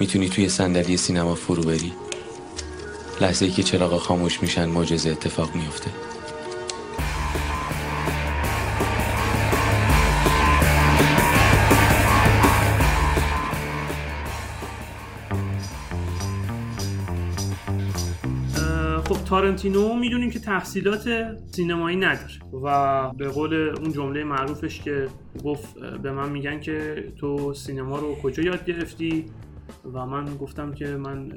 می‌تونی توی صندلی سینما فرو بری؟ لحظه ای که چراغا خاموش میشن معجزه اتفاق میفته تارنتینو می‌دونیم که تحصیلات سینمایی نداره و به قول اون جمله معروفش که گفت به من میگن که تو سینما رو کجا یاد گرفتی؟ و من گفتم که من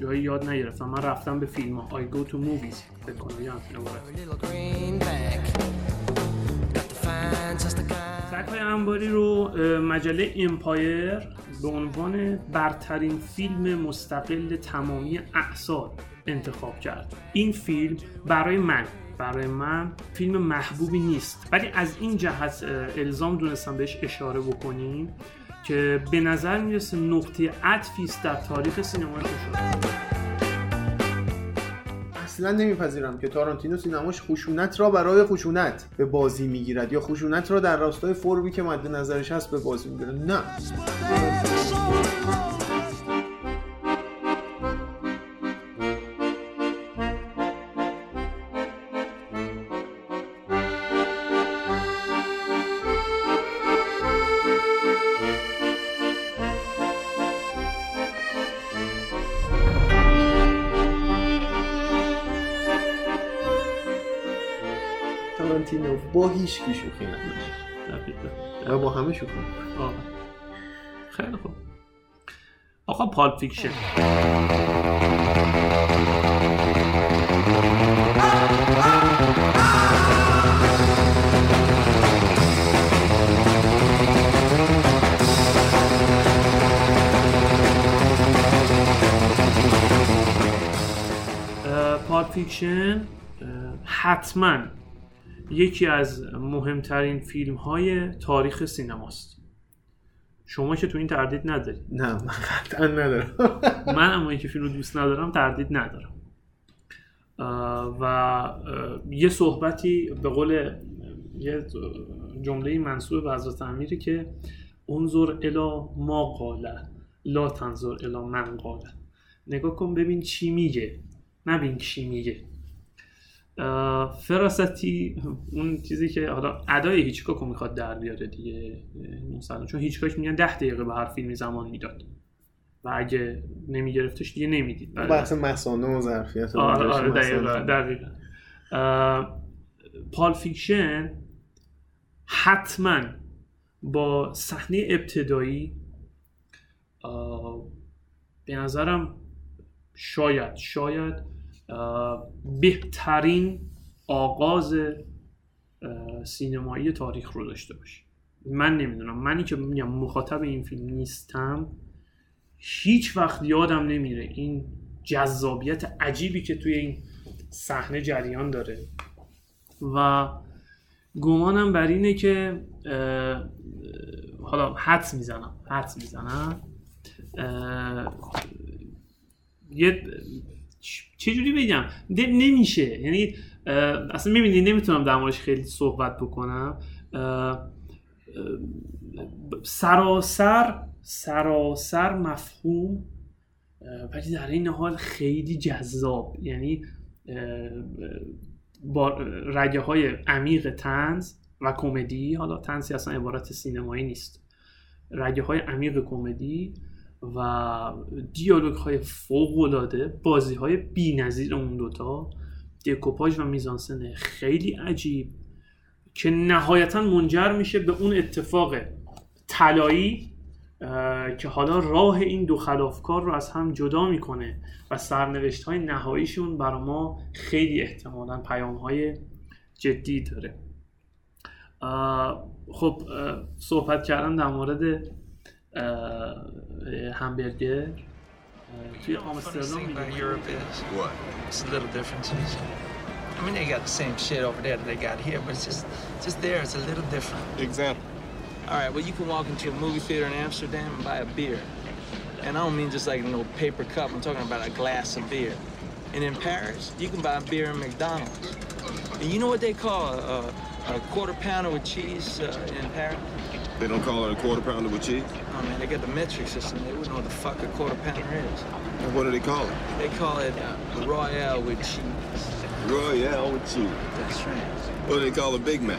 جایی یاد نگرفتم. من رفتم به فیلم ها. I go to movies فکر کنم یه همچین های انباری رو مجله امپایر به عنوان برترین فیلم مستقل تمامی اعثار انتخاب کرد. این فیلم برای من برای من فیلم محبوبی نیست. ولی از این جهت الزام دونستم بهش اشاره بکنیم که به نظر می‌رسه نقطه عطفی است در تاریخ سینمای اصلا نمیپذیرم که تارانتینو سینماش خشونت را برای خشونت به بازی می‌گیرد یا خشونت را در راستای فرمی که مد نظرش هست به بازی می‌گیره نه. هیچ کی شوخی نداره و با همه شوخی خیلی خوب. آقا پالپ فیکشن. Pulp Fiction حتما یکی از مهمترین فیلم های تاریخ سینماست. شما که تو این تردید نداری. نه من قطعا ندارم. من اما که فیلم رو دوست ندارم تردید ندارم. و یه صحبتی به قول یه جمله منسوب به حضرت امیری که انظر الی ما قال لا تنظر الی من قال نگاه کن ببین چی میگه. نبین کی میگه. فراستی اون چیزی که حالا ادای هیچکاکو می‌خواد در بیاره دیگه مثلا چون هیچکاک میگن ده دقیقه به هر فیلمی زمان می‌داد. و اگه نمیگرفتش دیگه نمی‌دید. بحث مثانه و ظرفیت آره آره دقیقا, دقیقا. Pulp Fiction حتما با صحنه ابتدایی به نظرم شاید شاید بهترین آغاز سینمایی تاریخ رو داشته باشه من نمی‌دونم. منی که میگم مخاطب این فیلم نیستم. هیچ وقت یادم نمیره این جذابیت عجیبی که توی این صحنه جریان داره. و گمانم بر اینه که حالا حدس می‌زنم. حدس می‌زنم. یه چجوری بگم؟ نمیشه. یعنی اصلا می‌بینی نمی‌تونم در موردش خیلی صحبت بکنم. سراسر سراسر مفهوم ولی در این حال خیلی جذاب. یعنی با رگه های عمیق تنز و کمدی. حالا تنزی اصلا عبارت سینمایی نیست. رگه های عمیق کمدی. و دیالوگ های فوق العاده بازی های بی نظیر اون دوتا دکوپاژ و میزانسن خیلی عجیب که نهایتا منجر میشه به اون اتفاق طلایی که حالا راه این دو خلافکار رو از هم جدا می‌کنه و سرنوشت های نهاییشون برای ما خیلی احتمالا پیام های جدی داره. خب صحبت کردن در مورد همبرگر توی آمستردام Europe is what? It's the little differences. I mean, they got the same shit over there that they got here, but it's just, just there. It's a little different. Example. All right. Well, you can walk into a movie theater in Amsterdam and buy a beer, and I don't mean just like a little paper cup. I'm talking about a glass of beer. And in Paris, you can buy a beer in McDonald's. And you know what they call a, a quarter pounder with cheese uh, in Paris? They don't call it a quarter pounder with cheese? Oh man, they got the metric system. They wouldn't know what the fuck a quarter pounder is. And what do they call it? They call it uh, Royale with cheese. Royale with cheese. That's right. What do they call a Big Mac?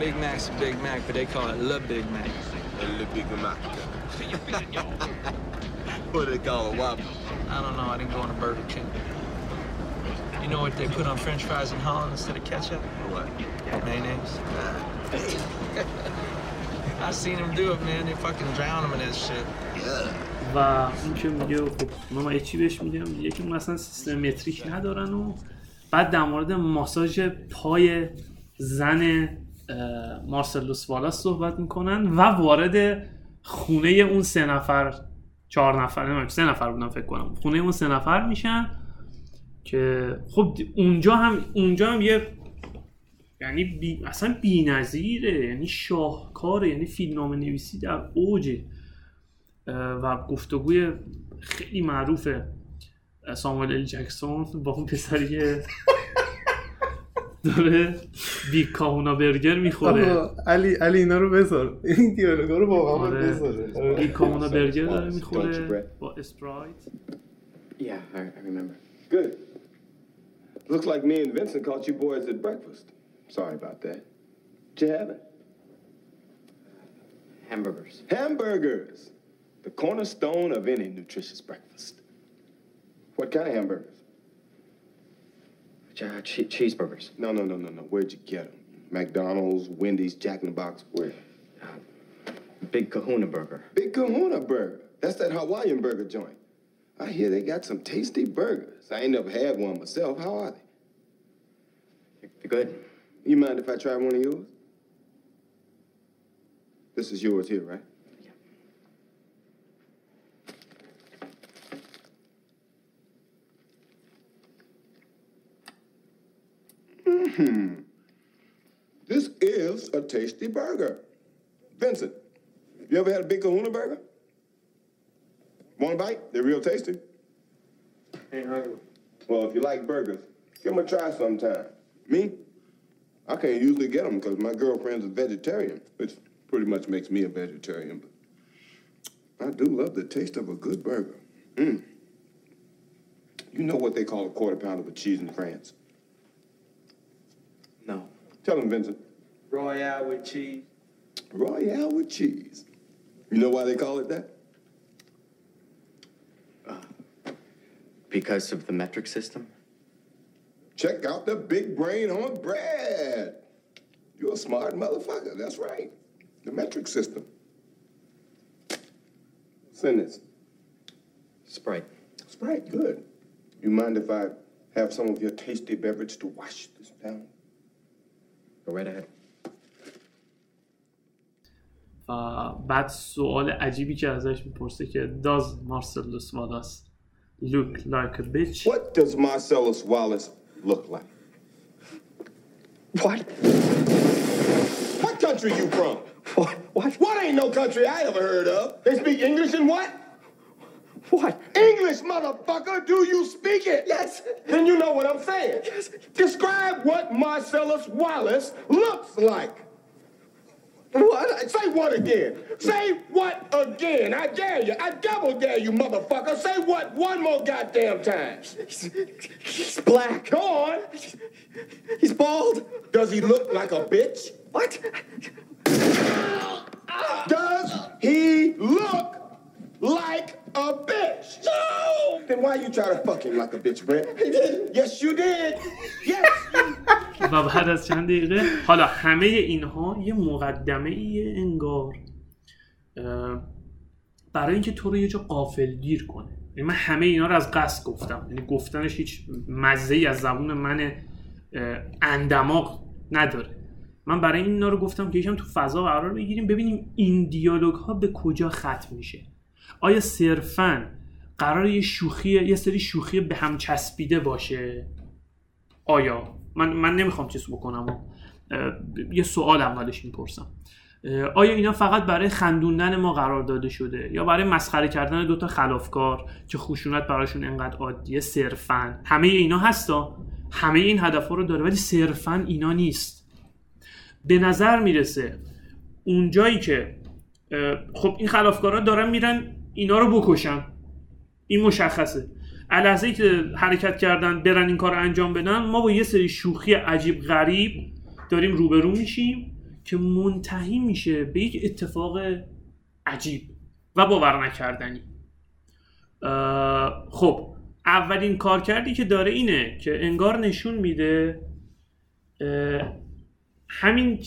Big Mac's a Big Mac, but they call it Le Big Mac. A Le Big Mac. what do they call a Whopper? I don't know. I didn't go on a Burger King. You know what they put on French fries in Holland instead of ketchup? What? Mayonnaise. I seen them do it, man. They fucking drown them in that shit. و اون که میگه خب ما یه چی بهش میگم میگه که مثلا سیستم متریک ندارن و بعد در مورد ماساژ پای زن مارسلوس والاس صحبت می‌کنن و وارد خونه اون سه نفر چهار نفر نمی‌دونم سه نفر بودن فکر کنم خونه اون سه نفر میشن که خب اونجا هم اونجا هم یه یعنی بی... اصلا بی‌نظیره یعنی شاهکاره یعنی فیلمنامه نویسی در اوجه اه، و گفتگوی خیلی معروف ساموئل ال جکسون با اون پسری که داره Big Kahuna Burger می‌خوره علی علی اینا رو بذار این دیالوگا رو واقعا آره. بذاره Big Kahuna Burger داره می‌خوره? با Sprite Yeah, I, I remember. Good. Looks like me and Vincent caught you boys at breakfast. Sorry about that. Did you have it? Hamburgers. Hamburgers. The cornerstone of any nutritious breakfast. What kind of hamburgers? Uh, che- cheeseburgers. No, no, no, no, no. Where'd you get them? McDonald's, Wendy's, Jack in the Box. Where? Big Kahuna Burger. Big Kahuna Burger. That's that Hawaiian burger joint. I hear they got some tasty burgers. I ain't never had one myself. How are they? They're good. You mind if I try one of yours? This is yours here, right? Yeah. Hmm. This is a tasty burger. Vincent, you ever had a big kahuna burger? Want a bite? They're real tasty. Ain't hungry. Well, if you like burgers, give them a try sometime. Me? I can't usually get them because my girlfriend's a vegetarian, which pretty much makes me a vegetarian. But I do love the taste of a good burger. Mm. You know what they call a quarter pounder with cheese in France? No. Tell them, Vincent. Royale with cheese. Royale with cheese. You know why they call it that? Because of the metric system? Check out the big brain on Brad. You're a smart motherfucker. That's right. The metric system. Send this. Sprite. Sprite, good. You mind if I have some of your tasty beverage to wash this down? Go right ahead. و بعد سوال عجیبی که ازش میپرسه که Does Marcellus Wallace look like a bitch What does Marcellus Wallace look like? What? What country you from? What? What? What ain't no country I ever heard of? They speak English and what? What? English, motherfucker! Do you speak it? Yes. Then you know what I'm saying. Yes. Describe what Marcellus Wallace looks like. What? Say what again? Say what again? I dare you. I double dare you, motherfucker. Say what one more goddamn time. He's, he's black. Go on. He's bald. Does he look like a bitch? What? Does he look like a bitch? No! Then why you try to fuck him like a bitch, Brett? He did. Yes, you did. Yes, you و بعد از چند دقیقه حالا همه اینها یه مقدمه ایه انگار برای اینکه تو رو یه جا قافل گیر کنه یعنی من همه اینا رو از قصد گفتم یعنی گفتنش هیچ مزه ای از زبون من اندماغ نداره من برای این اینا رو گفتم که یکم تو فضا قرار بگیریم ببینیم این دیالوگ ها به کجا ختم میشه آیا صرفا قرار یه شوخی یه سری شوخی به هم چسبیده باشه؟ آیا؟ من من نمی‌خوام چیز بکنم و یه سوال اولش می‌پرسم. آیا اینا فقط برای خندوندن ما قرار داده شده یا برای مسخره کردن دوتا خلافکار که خشونت براشون انقدر عادیه صرفا؟ همه اینا هستا. همه این هدف رو داره ولی صرفا اینا نیست. به نظر می‌رسه اونجایی که خب این خلافکارا دارن میرن اینا رو بکشن. این مشخصه. لحظه که حرکت کردن برن این کار انجام بدن ما با یه سری شوخی عجیب غریب داریم روبرو میشیم که منتهی میشه به یک اتفاق عجیب و باور نکردنی. خب اولین کار کردی که داره اینه که انگار نشون میده همین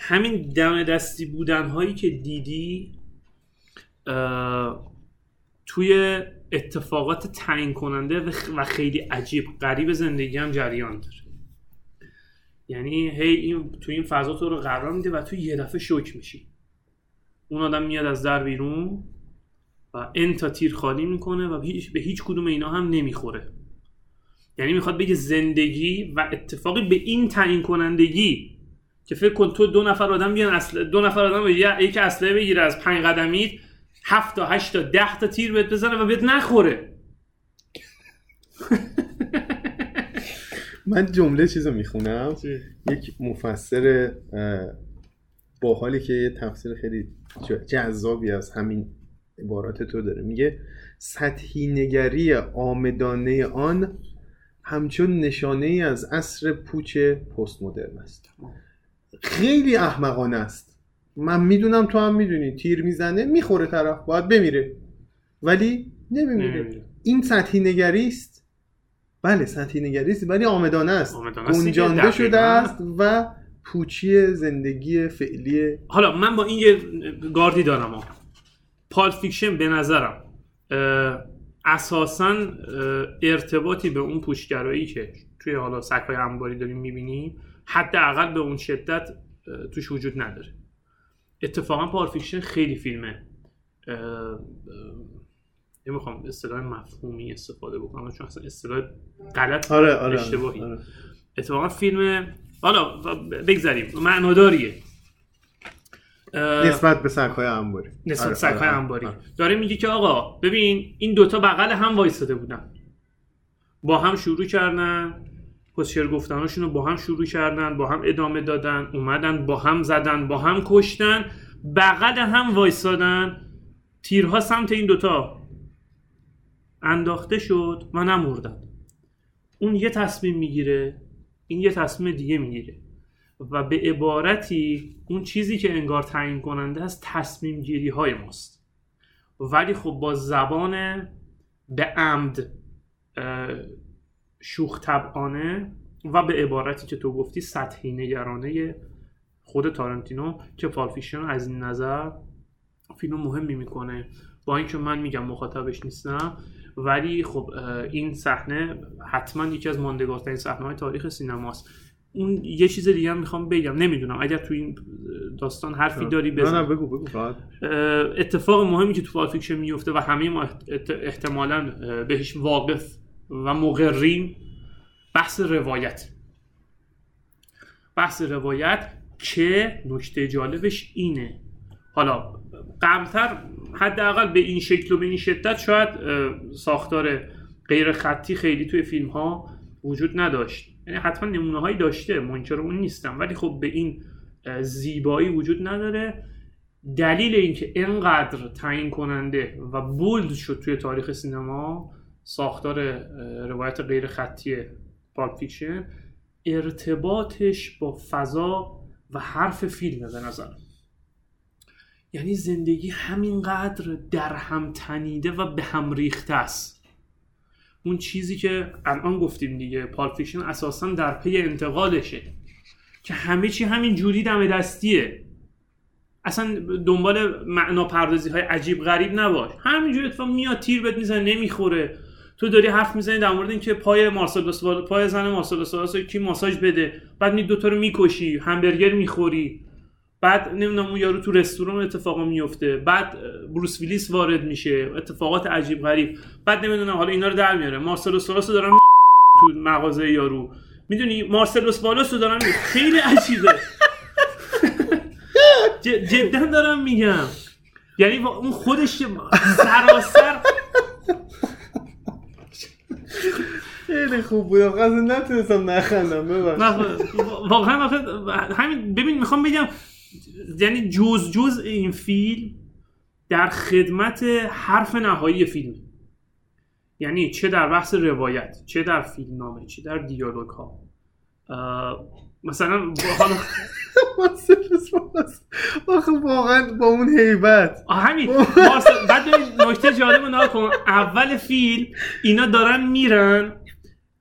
همین دم دستی بودن هایی که دیدی توی اتفاقات تعیین کننده و خیلی عجیب غریب زندگی هم جریان داره. یعنی هی این تو این فضا تو رو قرار میده و تو یه دفعه شوک میشی. اون آدم میاد از در بیرون و انتا تیر خالی می‌کنه و هیچ به هیچ کدوم اینا هم نمی‌خوره. یعنی می‌خواد بگه زندگی و اتفاقی به این تعیین کنندگی که فکر کن تو دو نفر آدم بیان اصل دو نفر آدم یکی اصله بگیره از پنج قدمیت 7 تا هشت تا 10 تا تیر بهت بزنه و بهت نخوره. من جمله چیزو می‌خونم. یک مفسر با حالی که یه تفسیر خیلی جذابی از همین عبارات تو داره. میگه سطحی نگری آمدانه آن همچون نشانه ای از عصر پوچ پست مدرن است. خیلی احمقانه است. من می‌دونم تو هم می‌دونی. تیر می‌زنه می‌خوره طرف باید بمیره. ولی نمیمیره. این سطحی نگری است بله سطحی نگری است ولی عامدانه است. گنجانده. شده است و پوچی زندگی فعلی حالا من با این یه گاردی دارم. ها Pulp Fiction به نظرم اساسا ارتباطی به اون پوچگرایی که توی حالا سگهای انباری داریم می‌بینیم حداقل به اون شدت توش وجود نداره. اتفاقا Pulp Fiction خیلی فیلمه. نمی‌خوام اصطلاح مفهومی استفاده بکنم چون اصلا اصطلاح غلط آره آره اشتباهی. آره. اتفاقا فیلم حالا بگذریم معناداریه. نسبت به سگهای انباری. نسبت آره، سگهای آره، انباری. آره. داره میگه که آقا ببین این دوتا بغل هم وایستاده بودن. با هم شروع کردن. کسچر گفتناشون رو با هم شروع کردن با هم ادامه دادن اومدن با هم زدن با هم کشتن بغل هم وایستادن. تیرها سمت این دوتا انداخته شد و نمردن. اون یه تصمیم می‌گیره این یه تصمیم دیگه می‌گیره و به عبارتی اون چیزی که انگار تعیین کننده است تصمیم گیری های ماست. ولی خب با زبان به عمد شوخ طبعانه و به عبارتی که تو گفتی سطحی نگرانه خود تارنتینو که پالفیشن از این نظر فیلم مهمی می‌کنه. با اینکه من میگم مخاطبش نیستم ولی خب این صحنه حتما یکی از ماندگارترین صحنه های تاریخ سینماست. اون یه چیز دیگه هم می‌خوام بگم. نمی‌دونم. اگر تو این داستان حرفی داری نه بزن. نه بگو بگو فقط. اه، اتفاق مهمی که تو Pulp Fiction میفته و همه ما احت- احتمالا بهش واقف و مقریم بحث روایت. بحث روایت که نکته جالبش اینه. حالا قبلتر حداقل به این شکل و به این شدت شاید ساختار غیر خطی خیلی توی فیلم ها وجود نداشت. یعنی حتما نمونه هایی داشته منکر اون نیستم. ولی خب به این زیبایی وجود نداره. دلیل اینکه اینقدر تعیین کننده و bold شد توی تاریخ سینما ساختار روایت غیر خطی ارتباطش با فضا و حرف فیلمه به نظر. یعنی زندگی همینقدر در هم تنیده و به هم ریخته است. اون چیزی که الان گفتیم دیگه Pulp Fiction اساسا در پی انتقالشه که همه چی همین جوری دم دستیه. اصلا دنبال معنا پردازی های عجیب غریب نباش. همینجوری اتفاق میاد تیر بهت می‌زنه نمی‌خوره. تو داری حرف می‌زنی در مورد اینکه پای مارسلوس وال- پای زن مارسلوس والاس رو کی ماساژ بده. بعد می دوتا رو می‌کشی همبرگر می‌خوری. بعد نمی‌دونم اون یارو تو رستوران اتفاقا میفته بعد بروس ویلیس وارد میشه. اتفاقات عجیب غریب. بعد نمی‌دونم حالا اینا رو در میاره. مارسلوس والاس رو دارن می‌کنن تو مغازه یارو. می‌دونی مارسلوس والاس رو دارن می- خیلی عجیبه. جدا دارم میگم. یعنی اون خودش سراسر خیلی خوب بود اصلا نتونستم نخندم نه، واقعا آخه همین ببین می‌خوام بگم یعنی جز جز این فیلم در خدمت حرف نهایی فیلم. یعنی چه در بحث روایت چه در فیلم نامه چه در دیالوگ ها مثلا حالا آخه واقعا با اون هیبت همین. بعد نکته جالب رو کن. اول فیلم اینا دارن میرن.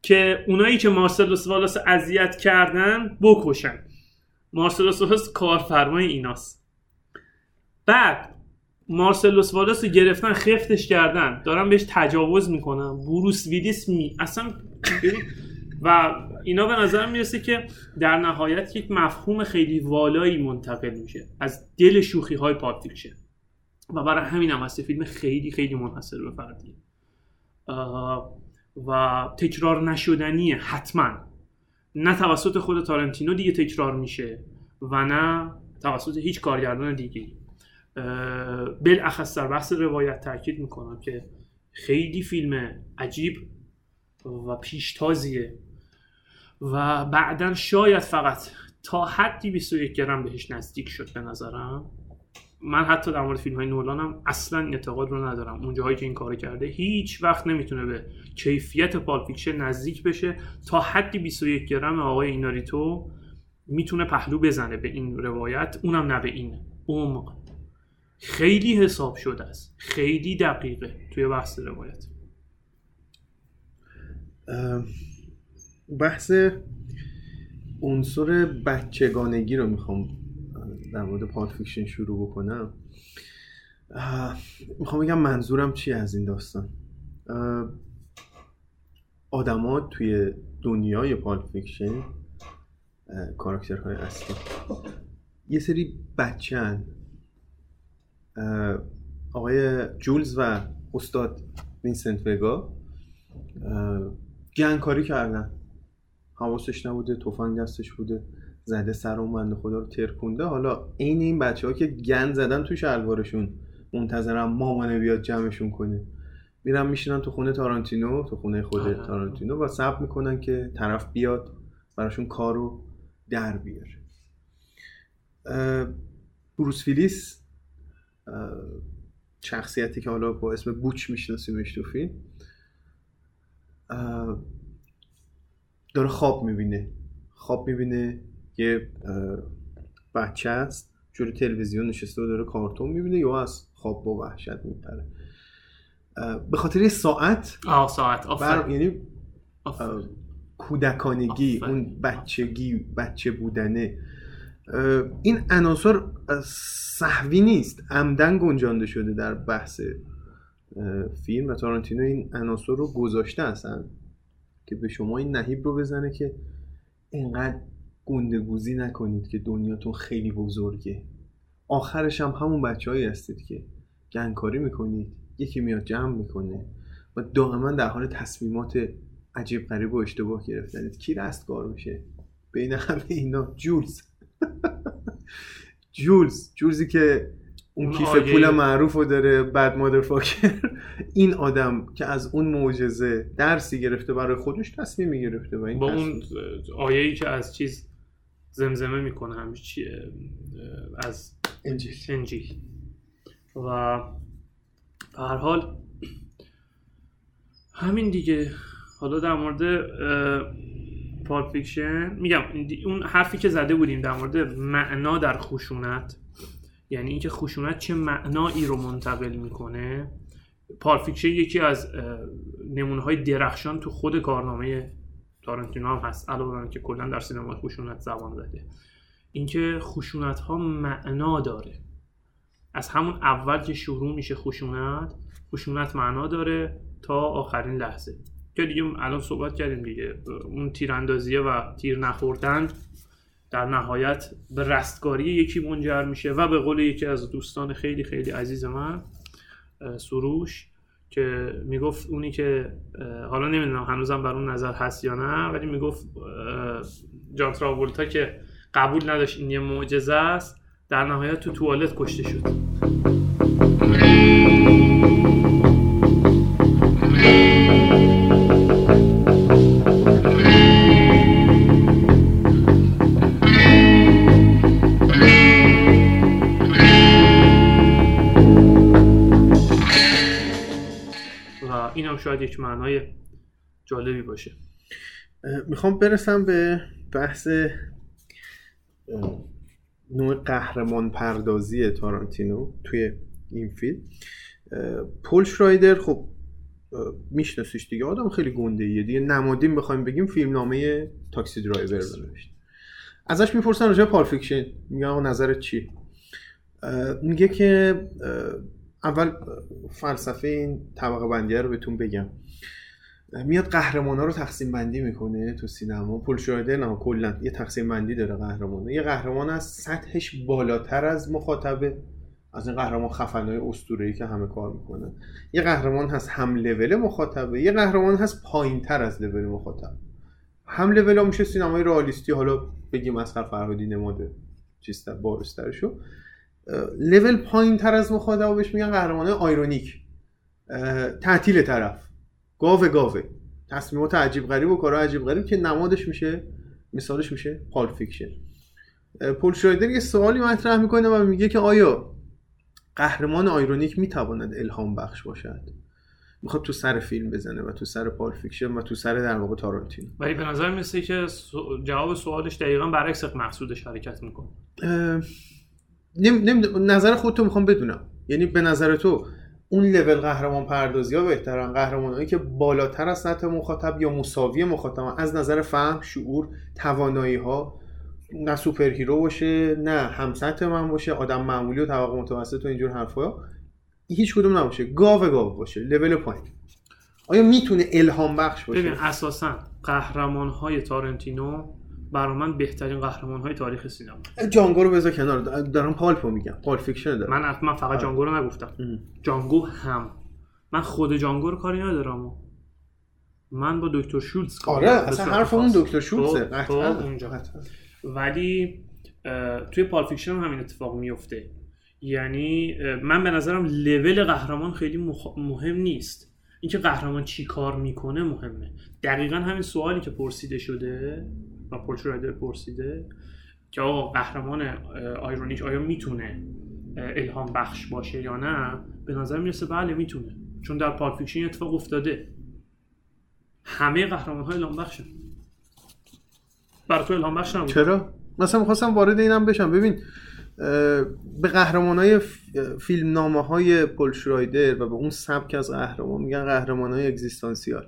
که اونایی که مارسلوس والاس اذیت کردن بکشن. مارسلوس والاس کارفرمای ایناست. بعد مارسلوس والاس رو گرفتن خفتش کردن. دارن بهش تجاوز می‌کنن بروس ویلیس می اصلا و اینا به نظر می‌رسه که در نهایت یک مفهوم خیلی والایی منتقل میشه. از دل شوخی های پاپ و برای همین هم فیلم خیلی خیلی منحصر به فردیه. و تکرار نشدنیه حتما. نه توسط خود تارنتینو دیگه تکرار میشه و نه توسط هیچ کارگردان دیگه بالاخص در بحث روایت تاکید می‌کنم که خیلی فیلم عجیب و پیشتازیه و بعدا شاید فقط تا حدی 21 گرم بهش نزدیک شد به نظرم. من حتی در مورد فیلم های نولانم اصلا اعتقاد رو ندارم. اون جاهایی که این کار کرده هیچ وقت نمی‌تونه به کیفیت Pulp Fiction نزدیک بشه. تا حدی 21 گرم آقای ایناریتو می‌تونه پهلو بزنه به این روایت. اونم نه به این. عمق. خیلی حساب شده است. خیلی دقیقه توی بحث روایت. بحث عنصر بچگانگی رو می‌خوام در مورد Pulp Fiction شروع بکنم. می‌خوام بگم منظورم چی از این داستان؟ آدما توی دنیای Pulp Fiction کاراکترهای اصلی. یه سری بچن آقای جولز و استاد وینسنت وگا گندکاری کردن. حواسش نبوده تفنگ دستش بوده. زده سر اون بنده خدا رو ترکونده. حالا عین این بچه ها که گند زدن تو شلوارشون منتظرم مامانه بیاد جمعشون کنه. میرن میشینن تو خونه تارانتینو تو خونه خود. تارانتینو و صبر می‌کنن که طرف بیاد براشون کارو در بیاره. بروس ویلیس اه، شخصیتی که حالا با اسم بوچ میشناسیمش تو فیلم داره خواب می‌بینه. خواب می‌بینه. یه بچه است جوری تلویزیون نشسته و داره کارتون می‌بینه یا از خواب با وحشت میپره. به خاطر یه ساعت آه ساعت. بر یعنی کودکانگی آفرین. اون بچگی بچه بودنه. این عناصر صحوی نیست. عمدن گنجانده شده در بحث فیلم و تارانتینو. این عناصر رو گذاشته اصلا که به شما این نهیب رو بزنه که اینقدر گندگوزی نکنید که دنیاتون خیلی بزرگه. آخرش هم همون بچه هستید که گنگکاری می‌کنید یکی میاد جمع می‌کنه و دائما در حال تصمیمات عجیب غریب و اشتباه گرفتنید. کی رستگار میشه؟ بین همه اینا جولز. جولز. جولزی که اون اون کیف پول معروف رو داره بد مادر فاکر این آدم که از اون معجزه درسی گرفته برای خودش تصمیمی گرفته و این با تصمیم- اون آیه ای که از چیز زمزمه می‌کنه چیه از انجیل. انجیل. و به هر حال همین دیگه. حالا در مورد Pulp Fiction میگم اون حرفی که زده بودیم در مورد معنا در خشونت یعنی اینکه خشونت چه معنایی رو منتقل می‌کنه. Pulp Fiction یکی از نمونه های درخشان تو خود کارنامه تارنتینو هم هست علاوه بر اینکه کلا در سینما خشونت زبان زده. اینکه خشونت ها معنا داره. از همون اول که شروع میشه خشونت خشونت معنا داره تا آخرین لحظه. که دیگه الان صحبت کردیم دیگه اون تیراندازیه و تیر نخوردن در نهایت به رستگاری یکی منجر میشه و به قول یکی از دوستان خیلی خیلی عزیز من سروش که می‌گفت اونی که حالا نمی‌دونم هنوزم بر اون نظر هست یا نه ولی می‌گفت جان تراولتا که قبول نداشت این یه معجزه است در نهایت تو توالت کشته شد. هم شاید یک معنای جالبی باشه. می‌خوام برسم به بحث نوع قهرمان پردازی تارانتینو توی این فیلم. پول شرایدر خب میشناسیش دیگه. آدم خیلی گنده ایه دیگه. نمادین بخوایم بگیم فیلم نامه Taxi Driver رو نوشت ازش می‌پرسن راجع به Pulp Fiction. میگن آقا نظرت چی؟ میگه که اول فلسفه این طبقه بندیه رو بهتون بگم. میاد قهرمان ها رو تقسیم بندی می‌کنه تو سینما. پول شایده نه کلا یه تقسیم بندی داره قهرمان یه قهرمان از سطحش بالاتر از مخاطبه از این قهرمان خفنای اسطوره‌ای که همه کار می‌کنه یه قهرمان هست هم لول مخاطبه یه قهرمان هست پایین تر از لول مخاطب. هم لول میشه سینمای رئالیستی. حالا بگیم از فرهادی نماد چیز بارسترشو لول پایین تر از مخاطب بهش میگن قهرمان ironic. تعطیل طرف. گاوه گاوه تصمیمات عجیب غریب و کارهای عجیب غریب که نمادش میشه مثالش میشه Pulp Fiction. پول شرایدر یه سوالی مطرح می‌کنه و میگه که آیا قهرمان ironic می‌تواند الهام بخش باشد؟ می‌خواد تو سر فیلم بزنه و تو سر Pulp Fiction و تو سر در واقع تارانتینو. ولی به نظر می‌رسه که جواب سوالش دقیقا برعکس مقصودش حرکت می‌کنه. نم نظر خودتو می‌خوام بدونم. یعنی به نظر تو اون لول قهرمان پردازی ها بهترن؟ قهرمانهایی که بالاتر از سطح مخاطب یا مساوی مخاطب از نظر فهم شعور توانایی ها. نه superhero باشه نه هم سطح من باشه آدم معمولی و طبقه متوسط و اینجور حرفا هیچ کدوم نباشه. گاو گاو باشه. لول پایین. آیا می‌تونه الهام بخش باشه؟ ببین اساسا قهرمان های تارنتینو برای من بهترین قهرمان های تاریخ سینما. جانگو رو بذار کنار. دارم Pulp و میگم. Pulp Fiction دارم. من من فقط جانگو رو نگفتم. ام. جانگو هم. من خود جانگو رو کاری ندارم. من با دکتر شولتز کار آره اصلا حرف اون. دکتر شولزه خب، قطعاً. خب، اونجا. قطعاً. ولی توی Pulp Fiction هم همین اتفاق میفته. یعنی من به نظرم لول قهرمان خیلی مخ- مهم نیست. اینکه قهرمان چی کار می‌کنه مهمه. دقیقا همین سوالی که پرسیده شده. و پول شرایدر پرسیده که آقا قهرمان ironic آیا می‌تونه الهام بخش باشه یا نه؟ به نظر می‌رسه بله می‌تونه. چون در Pulp Fiction اتفاق افتاده. همه قهرمان های الهام بخشن. برای تو الهام بخش نبود. چرا؟ مثلا می‌خواستم وارد اینم بشم. ببین به قهرمان های فیلم نامه های پل شرایدر و به اون سبک از قهرمان میگن قهرمان های اگزیستانسیال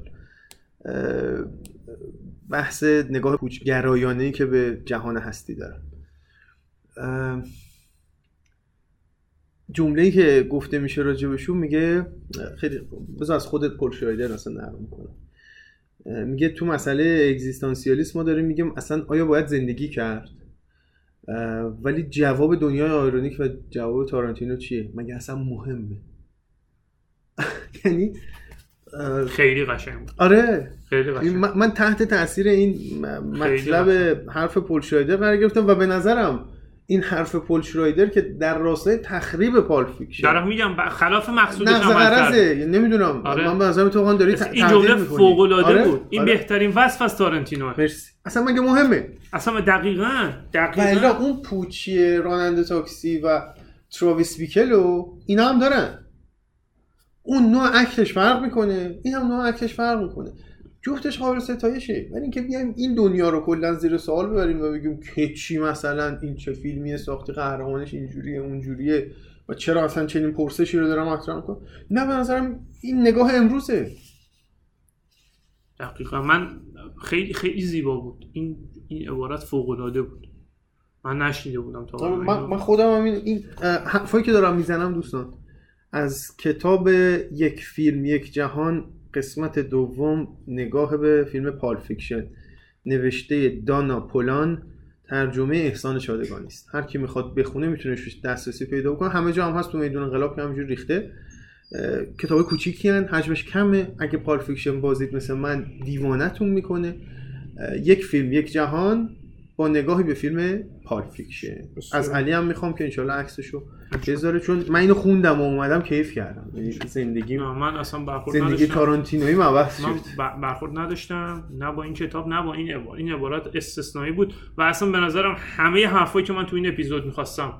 بحث نگاه گرایانه ای که به جهان هستی دارن. جمله ای که گفته میشه راجبشون میگه خیلی بذار از خودت پل شرایدر اصلا نقل می‌کنم میگه تو مسئله اگزیستانسیالیسم ما داریم میگیم اصلا آیا باید زندگی کرد؟ ولی جواب دنیای ironic و جواب تارانتینو چیه؟ مگه اصلا مهمه؟ یعنی خیلی قشنگ بود. آره. خیلی قشنگ. من تحت تاثیر این مطلب حرف پول شرایدر قرار گرفتم و به نظرم این حرف پول شرایدر که در راستای تخریب Pulp Fiction دارم میگم خلاف مقصودش عمل کرد. نمی‌دونم. آره. من به نظرم تو داری این جمله. فوق العاده آره؟ بود. این آره. بهترین وصف از تارنتینو مرسی. اصلا مگه مهمه؟ اصلا دقیقا دقیقا. اون پوچی راننده تاکسی و تراویس بیکلو اینا هم دارن. اون نوع اکتش فرق می‌کنه. این هم نوع اکتش فرق می‌کنه. جفتش قابل ستایشه. ولی اینکه بیایم این دنیا رو کلا زیر سوال ببریم و بگیم که چی مثلا این چه فیلمیه ساختی قهرمانش اینجوریه اونجوریه و چرا اصلا چنین پرسشی رو دارم مطرح می‌کنم. نه به نظرم این نگاه امروزه. دقیقا. من خیلی خیلی زیبا بود. این این عبارت فوق العاده بود. من نشنیده بودم تا حالا. من. من خودم هم این, این حرفایی که دارم می‌زنم دوستان. از کتاب یک فیلم یک جهان قسمت دوم نگاه به فیلم Pulp Fiction. نوشته دانا پولان. ترجمه احسان شادگانی است. هر کی می‌خواد بخونه می‌تونه دسترسی پیدا بکنه همه جا هم هست تو میدون انقلاب که همینجور ریخته. کتاب کوچیکی‌ان حجمش کمه. اگه Pulp Fiction بازید مثل من دیوانتون می‌کنه. یک فیلم یک جهان. با نگاهی به فیلم Pulp Fiction. از علی هم می‌خوام که انشالله عکسشو بذاره چون من اینو خوندم و اومدم کیف کردم. یعنی زندگی من اصلا برخورد زندگی نداشتم. تارانتینوی عوض من شد. ب- برخورد نداشتم نه با این کتاب نه با این عبارت این عبارت استثنایی بود. و اصلا به نظرم همه حرفایی که من تو این اپیزود می‌خواستم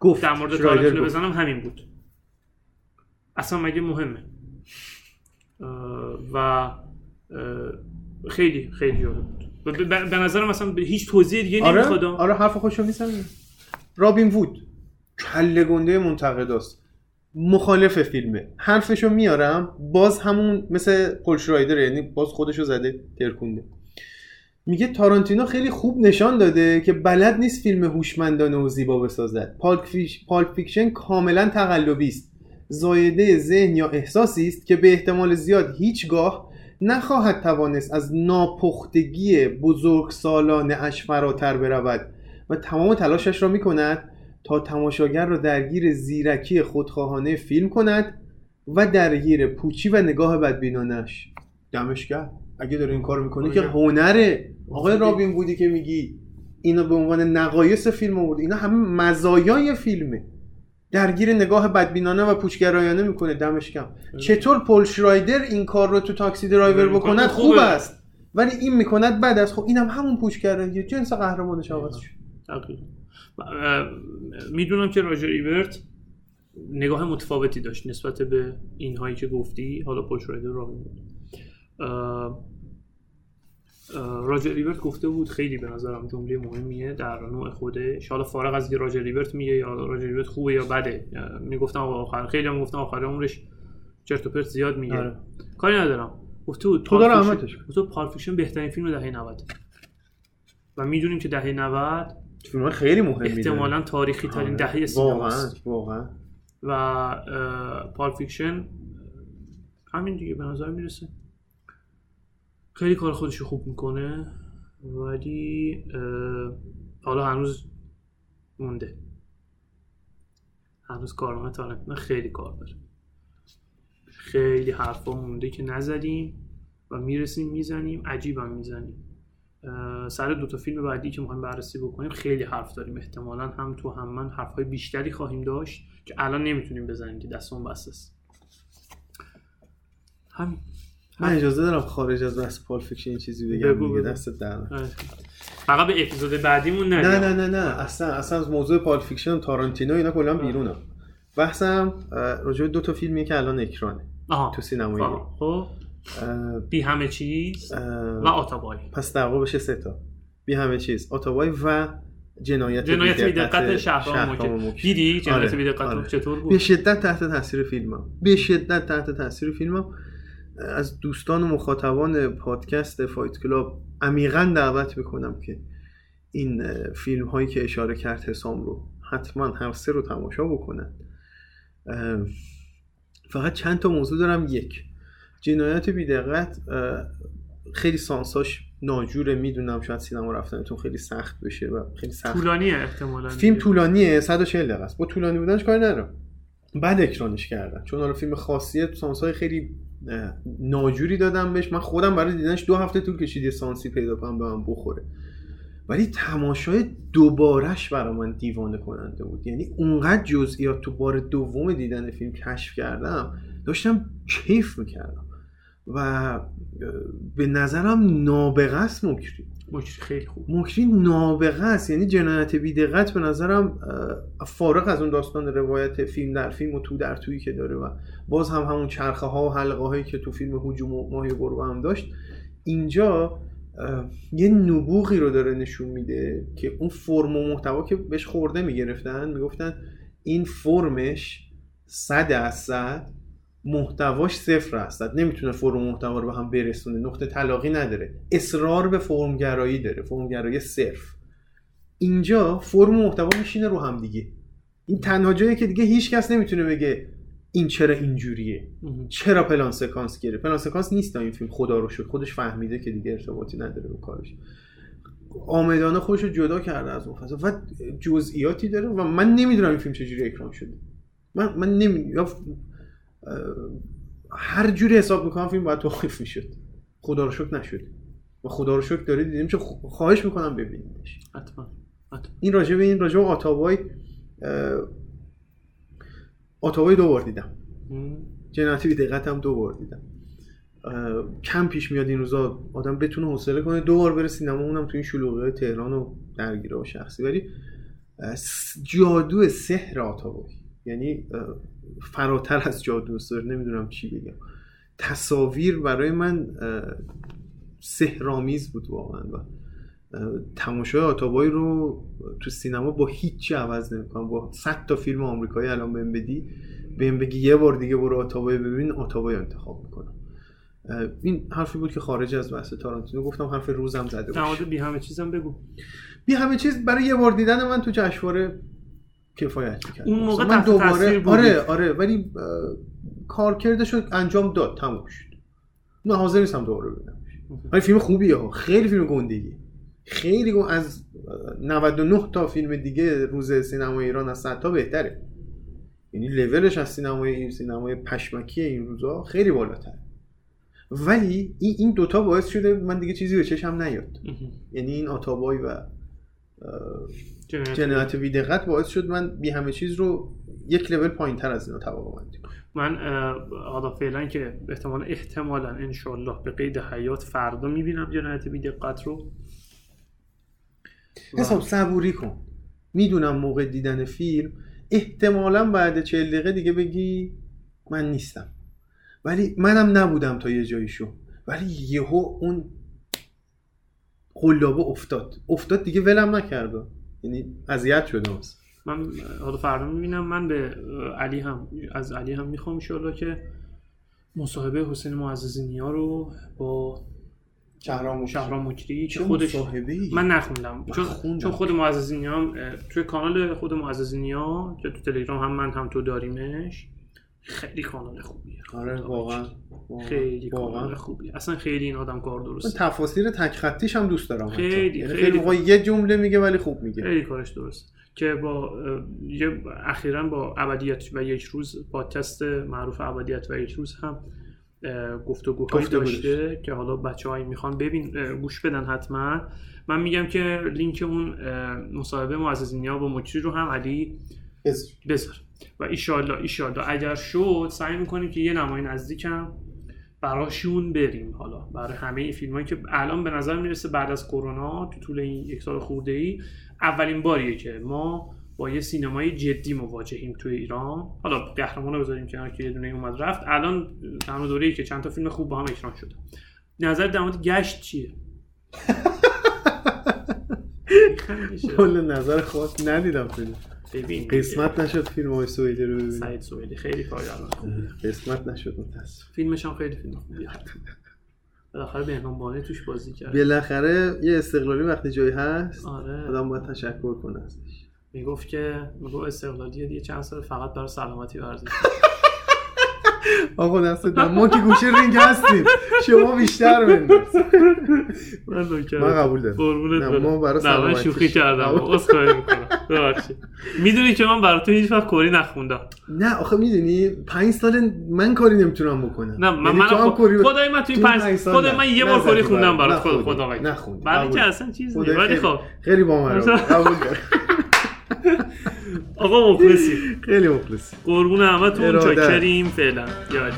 گفت. در مورد گفت. بزنم همین بود. اصلا مگه مهمه؟ و خیلی خیلی به- به به نظر مثلا به هیچ توضیح دیگه آره؟ نمی‌خواد. آره حرف خوشو می‌زنه رابین وود. کله گنده منتقداست. مخالف فیلمه. حرفشو میارم باز همون مثل پول شرایدر یعنی باز خودشو زده ترکونده. میگه تارانتینو خیلی خوب نشان داده که بلد نیست فیلم هوشمندانه و زیبا بسازد. فیش... Pulp Fiction کاملا تقلبی است. زایده ذهن یا احساسی است که به احتمال زیاد هیچگاه نخواهد توانست از ناپختگی بزرگ سالانه اش فراتر برود و تمام تلاشش را می کند تا تماشاگر را درگیر زیرکی خودخواهانه فیلم کند و درگیر پوچی و نگاه بدبینانش. دمش کرد اگه داره این کار می‌کنه که آره. هنره. آقای رابین بودی که میگی اینا به عنوان نقایص فیلم آورد اینا همه مزایای فیلمه. درگیر نگاه بدبینانه و پوچگرایانه می‌کنه دمش کم چطور پل شرایدر این کار رو تو تاکسی درایور بکند؟ خوب خوبه. است. ولی این می‌کند بد است. خب اینم همون پوچگرایی جنس قهرمانش عوض شد می‌دونم که راجر ایورت نگاه متفاوتی داشت نسبت به این هایی که گفتی. حالا پول شرایدر بود اه، راجر ریورت گفته بود خیلی به نظرم جمله مهمیه در نوع خودش حالا فارغ از راجر ریورت میگه یا راجر ریورت خوبه یا بده می‌گفتم آخر خیلی هم گفتم آخر عمرش چرت و پرت زیاد میگه آره. کاری ندارم گفته بود خدا Pulp Fiction- رحمتش کنه. گفته بود Pulp Fiction بهترین فیلم دهه 90 و می‌دونیم که دهه 90 فیلم خیلی مهمی احتمالا تاریخی ترین. دهه آره. واقعا سینماست واقعا و Pulp Fiction همین دیگه به نظر می‌رسه خیلی کار خودش رو خوب می‌کنه ولی حالا هنوز مونده. هنوز کارنامه تارنتینو خیلی کار داره خیلی حرفا مونده که نزدیم و می‌رسیم می‌زنیم عجیبم می‌زنیم. سر دو تا فیلم بعدی که می‌خوایم بررسی بکنیم خیلی حرف داریم. احتمالا هم تو هم من حرفهای بیشتری خواهیم داشت که الان نمی‌تونیم بزنیم که دستمون بسته است. همین. من اجازه دارم خارج از بحث Pulp Fiction چیزی بگم بگو،. دستت در. آره. فقط به اپیزود بعدیمون نریم. نه نه نه. نه اصلا اصلا از موضوع Pulp Fiction تارانتینو اینا کلا بیرونم. بحثم راجع به دو تا فیلمیه که الان اکرانه آها. تو سینمایی خب. بی همه چیز و آتابای پس در واقع بشه سه تا. بی همه چیز. آتابای و جنایت جنایت بی دقت شهرام مکری. دیدی جنایت آره، بی دقت آره. چطور به بود شدت تحت تاثیر فیلمم. به شدت تحت تاثیر فیلمم. از دوستان و مخاطبان پادکست Fight Club عمیقا دعوت می‌کنم که این فیلم هایی که اشاره کرد حسام رو حتما هر سه رو تماشا بکنن. فقط چند تا موضوع دارم. یک جنایت بیدقت خیلی سانساش ناجوره. می‌دونم شاید سینما رفتنتون خیلی سخت بشه و خیلی سخت. طولانیه احتمالاً فیلم. طولانیه 140 دقیقه است. با طولانی بودنش کاری ندارم. بعد اکرانش کردن. چون حالا فیلم خاصیت سانسای خیلی ناجوری دادم بهش. من خودم برای دیدنش دو هفته طول کشید یه سانسی پیدا کنم به من بخوره. ولی تماشای دوبارش برای من دیوانه کننده بود. یعنی اونقدر جزئیات تو بار دوم دیدن فیلم کشف کردم داشتم کیف می‌کردم. و به نظرم نابغه است مکری خیلی خوب. مکری نابغه است یعنی جنایت بیدقت به نظرم فارغ از اون داستان روایت فیلم در فیلم و تو در تویی که داره و باز هم همون چرخه ها و حلقه هایی که تو فیلم هجوم و ماهی گربه هم داشت اینجا یه نبوغی رو داره نشون میده که اون فرم و محتوا که بهش خورده می‌گرفتن می‌گفتن این فرمش صد درصد محتواش صفر هست نمی‌تونه فرم محتوا رو به هم برسونه. نقطه طلاقی نداره. اصرار به فرمگرایی داره. فرمگرایی صرف. اینجا فرم محتوا میشینه رو هم دیگه. این تنها جایی که دیگه هیچ کس نمی‌تونه بگه این چرا اینجوریه. چرا پلان سکانس گرفت پلان سکانس نیست این فیلم. خدا رو شد خودش فهمیده که دیگه ارتباطی نداره به کارش. آمدانه خودش رو جدا کرده از اون فضا. و جزئیاتی داره و من نمی‌دونم این فیلم چجوری اکران شده. من من نمی‌دونم هر جوری حساب می‌کنم فیلم باید توقیف می‌شد. خدا رو شکر نشد. و خدا رو شکر داره دیدیم خ- خواهش می‌کنم ببینیدش. حتما. این راجع به این راجع به آتاوای اه، آتاوای دو بار دیدم. مم. جنایت بی دقت هم دو بار دیدم. کم پیش میاد این روزا آدم بتونه حوصله کنه. دو بار بره سینما اونم تو این شلوغی تهران و درگیره و شخصی. ولی جادو سحر آتاوای یعنی فراتر از جادو سحر نمی‌دونم چی بگم. تصاویر برای من سهرامیز بود واقعا و تماشای آتابای رو تو سینما با هیچی عوض نمی‌کنم. با 100 تا فیلم آمریکایی الان بهم بدی بهم بگی یه بار دیگه برو آتابای ببین آتابای انتخاب می‌کنم. این حرفی بود که خارج از بحث تارانتینو گفتم حرف روزم زده بود بی همه چیزم بگو. بی همه چیز برای یه بار دیدن من تو جشنواره کفایت می‌کرد اون موقع من دوباره آره آره ولی کارکردش رو انجام داد تموم شد. من حاضر نیستم دوباره ببینم. ولی فیلم خوبیه ها. خیلی فیلم گندگی. خیلی گون از 99 تا فیلم دیگه روز سینما ایران از 100 تا بهتره. یعنی لولش از سینمای این سینمای پشمکی این روزا خیلی بالاتره. ولی این این دوتا باعث شده من دیگه چیزی به چشم نیاد. یعنی این آتابای و جنایت بی دقت باعث شد من بی همه چیز رو یک لول پایین تر از اینا توقع من حالا فعلا که احتمالا احتمالا انشالله به قید حیات فردا می‌بینم جنایت بی دقت رو حساب صبوری کن. می‌دونم موقع دیدن فیلم احتمالا بعد چه دقیقه دیگه بگی من نیستم. ولی منم نبودم تا یه جاییشو ولی یهو اون قلابه افتاد. افتاد دیگه ولم نکرد یعنی اذیت شدم من حالا فردا می‌بینم. من به علی هم از علی هم می‌خوام ان که مصاحبه حسین معززی ها رو با شهرام شهرام مکری که خودش من نخوندم. چون چون خود معززی هم توی کانال خود معززی ها که تو تلگرام هم من هم تو داریمش خیلی کانال خوبیه. آره واقعا. خیلی کانال خوبیه. اصلا خیلی این آدم کار درست تفاصیل تک خطیش هم دوست دارم خیلی یعنی خیلی, خیلی یه جمله میگه ولی خوب میگه. خیلی کارش درست که با یه اخیرا با ابدیت و یک روز با تست معروف ابدیت و یک روز هم گفتگوهایی داشته که حالا بچه هایی می‌خوان ببین گوش بدن حتما. من میگم که لینک اون مصاحبه معززینیا با مکری رو هم علی بذار. و ایشالله ایشالله اگر شد سعی می‌کنیم که یه نمای نزدیکم براشون بریم حالا. برای همه این فیلم هایی که الان به نظر می‌رسه بعد از کرونا تو طول این یک سال خورده ای اولین باریه که ما با یه سینمای جدی مواجهیم توی ایران. حالا قهرمان رو بذاریم کنار که یه دونه اومد رفت. الان تنها دوره‌ای که چند تا فیلم خوب با هم اکران شده. نظر در مورد گشت چیه؟ کل نظر خاص ندیدم فیلم. ببین قسمت نشد فیلم های سویلی رو ببینم سعید سویلی خیلی کارگردان قسمت نشد متاسف فیلمش هم خیلی فیلم خوبیه. بالاخره بهنام بانی توش بازی کرد. بالاخره یه استقلالی وقتی جایی هست آره. آدم باید تشکر کنه ازش. می‌گفت که می‌گفت استقلالی دیگه چند سال فقط برای سلامتی ورزش. آقا دست ما که گوشه رینگ هستیم. شما بیشتر بنداز. من من قبول دارم. ما برای سلامتی شوخی کردم. عذرخواهی می‌کنم. ببخشید. می‌دونی که من برای تو هیچ وقت کوری نخوندم. نه آخه می‌دونی 5 سال من کاری نمی‌تونم بکنم. نه من من خدای من توی 5 خدای من یه بار کوری خوندم برات خدا خدا نخوند ولی که اصلا چیز ولی خب. خیلی بامزه قبول دارم. آقا مخلصی خیلی مخلصی قربون همتون چاکریم فعلا. یادی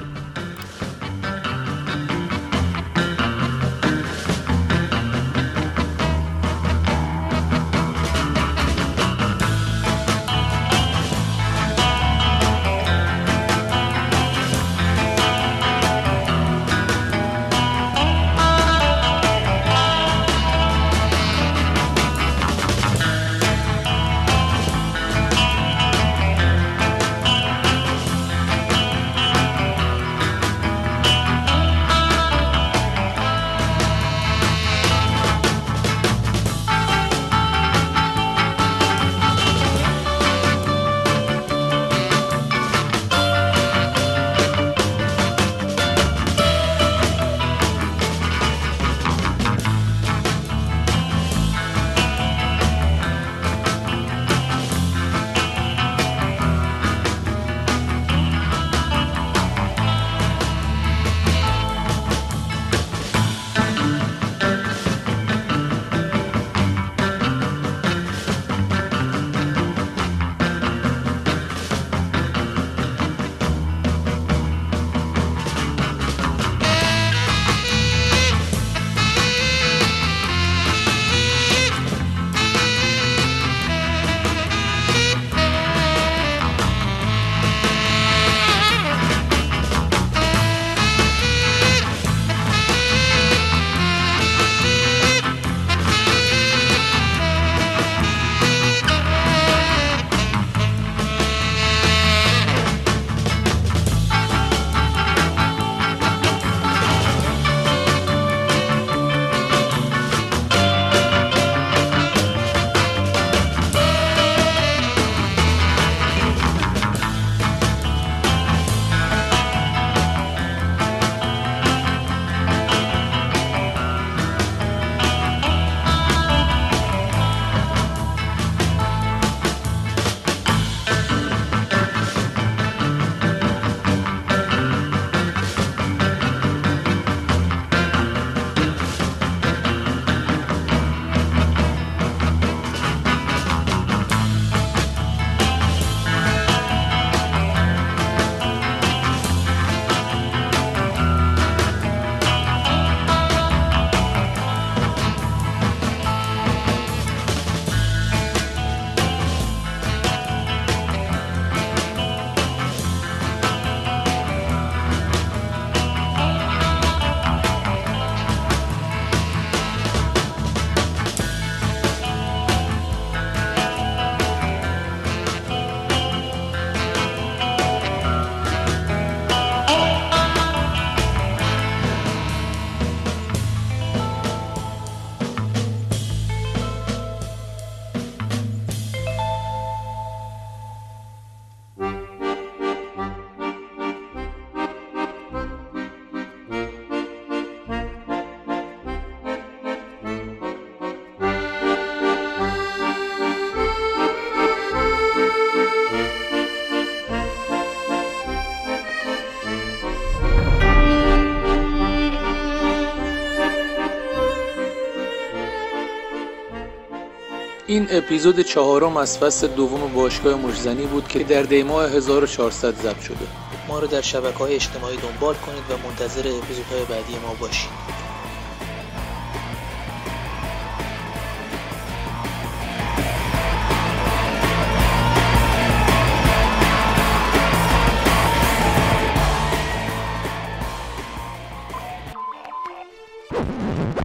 این اپیزود چهارم از فصل دوم باشگاه مشزنی بود که در دیماه 1400 ضبط شده. ما رو در شبکه های اجتماعی دنبال کنید و منتظر اپیزودهای بعدی ما باشید.